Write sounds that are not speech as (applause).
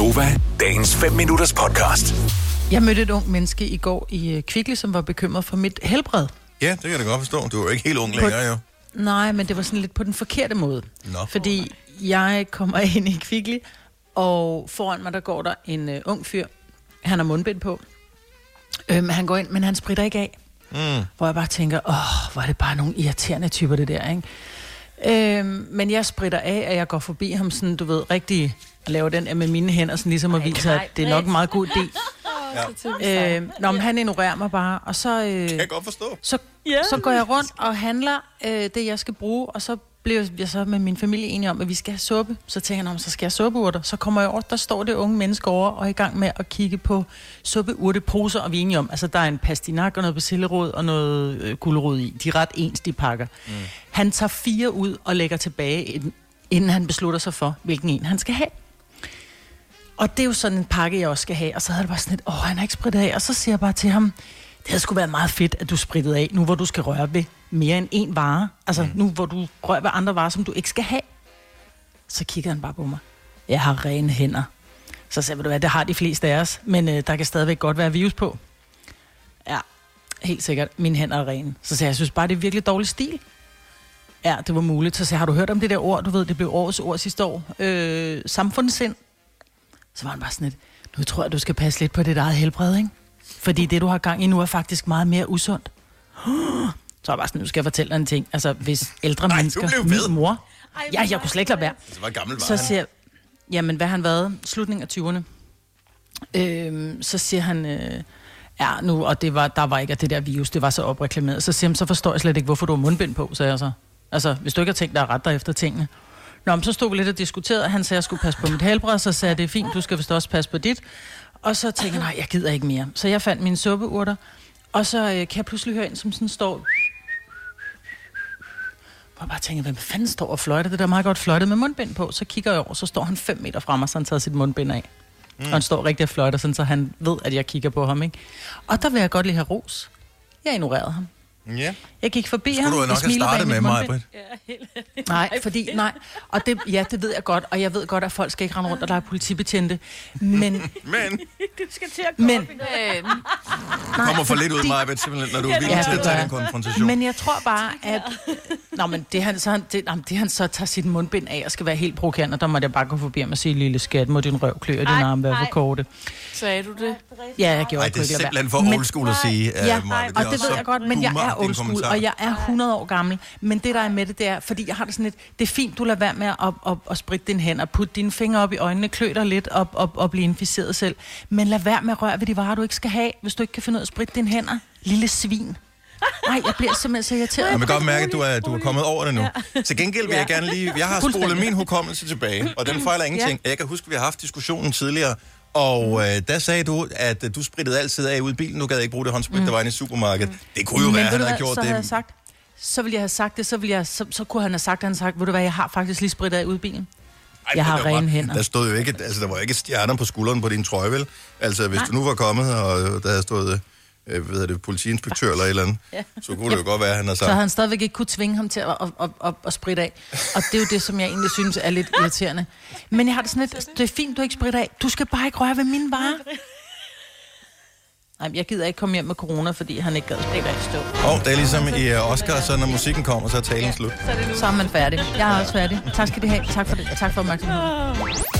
Gunova, dagens 5 minutters podcast. Jeg mødte et ung menneske i går i øh, Kvickly, som var bekymret for mit helbred. Ja, det kan jeg da godt forstå. Du er jo ikke helt ung længere, jo. Nej, men det var sådan lidt på den forkerte måde. Nå. Fordi jeg kommer ind i Kvickly, og foran mig der går der en uh, ung fyr. Han har mundbind på. Øhm, han går ind, men han spritter ikke af. Mm. Hvor jeg bare tænker, åh, hvor er det bare nogle irriterende typer, det der, ikke? Øhm, men jeg spritter af, og jeg går forbi ham sådan, du ved, rigtig og laver den med mine hænder, sådan ligesom at vise, at det er nok en meget god idé. (laughs) Ja. Øh, nå, men han ignorerer mig bare, og så, øh, Kan jeg godt forstå. så, så går jeg rundt og handler øh, det, jeg skal bruge, og så bliver jeg så med min familie enige om, at vi skal have suppe. Så tænker jeg, "Nå, men så skal jeg suppeurter. Så kommer jeg over, der står det unge menneske over og er i gang med at kigge på suppeurteposer, og vi er enige om, altså der er en pastinak og noget basillerod og noget øh, gulerod i. De er ret ens, de pakker. Mm. Han tager fire ud og lægger tilbage, inden- han beslutter sig for, hvilken en han skal have. Og det er jo sådan en pakke, jeg også skal have. Og så havde det bare sådan lidt, åh, han har ikke spritet af. Og så siger jeg bare til ham, det havde sgu været meget fedt, at du sprittede af, nu hvor du skal røre ved mere end én vare. Altså mm. nu hvor du rører ved andre varer, som du ikke skal have. Så kigger han bare på mig. Jeg har rene hænder. Så sagde jeg, "Ved du hvad, det har de fleste af os, men øh, der kan stadigvæk godt være virus på. Ja, helt sikkert. Mine hænder er rene. Så sagde jeg, jeg synes bare, det er virkelig dårlig stil. Ja, det var muligt. Så sagde har du hørt om det der ord, du ved, det blev årets ord sidste år? Øh, samfundssind. Så var han bare sådan lidt, nu tror jeg, du skal passe lidt på dit eget helbred, ikke? Fordi det, du har gang i nu, er faktisk meget mere usundt. (gasps) Så var jeg bare sådan, nu skal jeg fortælle dig en ting. Altså, hvis ældre Nej, du mennesker, blev ved. min mor... Ja, jeg kunne slet ikke lade være. Det var gammel var Så han. siger jamen hvad har han været? Slutningen af 20'erne. Øhm, så siger han, øh, ja nu, og det var, der var ikke at det der virus, det var så opreklameret. Så siger han, så forstår jeg slet ikke, hvorfor du har mundbind på, sagde jeg så. Altså, hvis du ikke har tænkt dig at rette dig efter tingene. Nå, men så stod vi lidt og diskuterede, han sagde, at jeg skulle passe på mit helbred, så sagde jeg, det er fint, du skal vist også passe på dit. Og så tænkte jeg, nej, jeg gider ikke mere. Så jeg fandt mine suppeurter, og så øh, kan jeg pludselig høre en, som sådan står... Og bare tænker, hvem fanden står og fløjter? Det der er meget godt fløjtet med mundbind på. Så kigger jeg over, så står han 5 meter fra mig, så han tager sit mundbind af. Mm. Og han står rigtig og fløjter, sådan, så han ved, at jeg kigger på ham. Ikke? Og der vil jeg godt lige have ros. Jeg ignorerede ham. Ja. Jeg gik forbi Skulle ham. du jo jeg nok have startet med mit mig, mundbind. Britt. Nej, fordi, nej. Og det, ja, det ved jeg godt, og jeg ved godt, at folk skal ikke rende rundt, og der er politibetjente. Men, Men (laughs) men, du kommer for lidt ud, Maja, simpelthen, når du er villig Ja, til det at tage den konfrontation. men jeg tror bare, at... Nå, men det han så, han, det, jamen, det han så tager sit mundbind af og skal være helt provokerende, der måtte jeg bare gå forbi ham og sige, lille skat, må din røv klø og din Ej, arm være for ej. korte. Sagde du det? Ja, jeg gjorde Nej, jeg det er simpelthen for old school at sige, Ja, Maja. og det også ved jeg godt, men jeg er old school, og jeg er 100 år gammel. Men det, der er med det, det er, fordi jeg har det sådan lidt, det er fint, du lader være med at, at, at spritte dine hænder, putte dine fingre op i øjnene, klø dig lidt op, op, og blive inficeret selv. Men lad være med at røre ved de varer, du ikke skal have, hvis du ikke kan finde ud af at spritte dine hænder. Lille svin. Nej, jeg bliver simpelthen så irriteret. Jeg vil godt mærke, at du er, du er kommet over det nu. Til gengæld vil jeg gerne lige... Jeg har spolet min hukommelse tilbage, og den fejler ingenting. Jeg kan huske, at vi har haft diskussionen tidligere, og øh, der sagde du, at øh, du sprittede altid af ud i bilen. Du gad ikke bruge det håndsprit, der var inde i supermarkedet. Det kunne jo Men være, at han havde gjort så havde jeg det. sagt, så ville jeg have sagt det, så, ville jeg, så, så kunne han have sagt, at han sagt, ved du hvad, jeg har faktisk lige sprittet af ud i bilen. Ej, jeg har var- rene hænder. Der stod jo ikke, altså der var ikke stjerner på skulderen på din trøje, vel? Altså, hvis Nej. du nu var kommet, og der havde stået, øh, hvad hedder det, politiinspektør eller et eller andet, (laughs) Ja. så kunne det jo godt være, at han har Så sagt, havde han stadigvæk ikke kunne tvinge ham til at, at, at, at, at spritte af. Og det er jo det, som jeg egentlig synes er lidt irriterende. Men jeg har det sådan lidt, det er fint, du ikke spritter af. Du skal bare ikke røre ved mine varer. Nej, jeg gider ikke komme hjem med corona, fordi han ikke gad spritte af stå. og det er ligesom i uh, Oscar, så når musikken kommer, så er talen slut. Så er man færdig. Jeg er også færdig. Tak skal I have. Tak for det. Tak for opmærksomheden.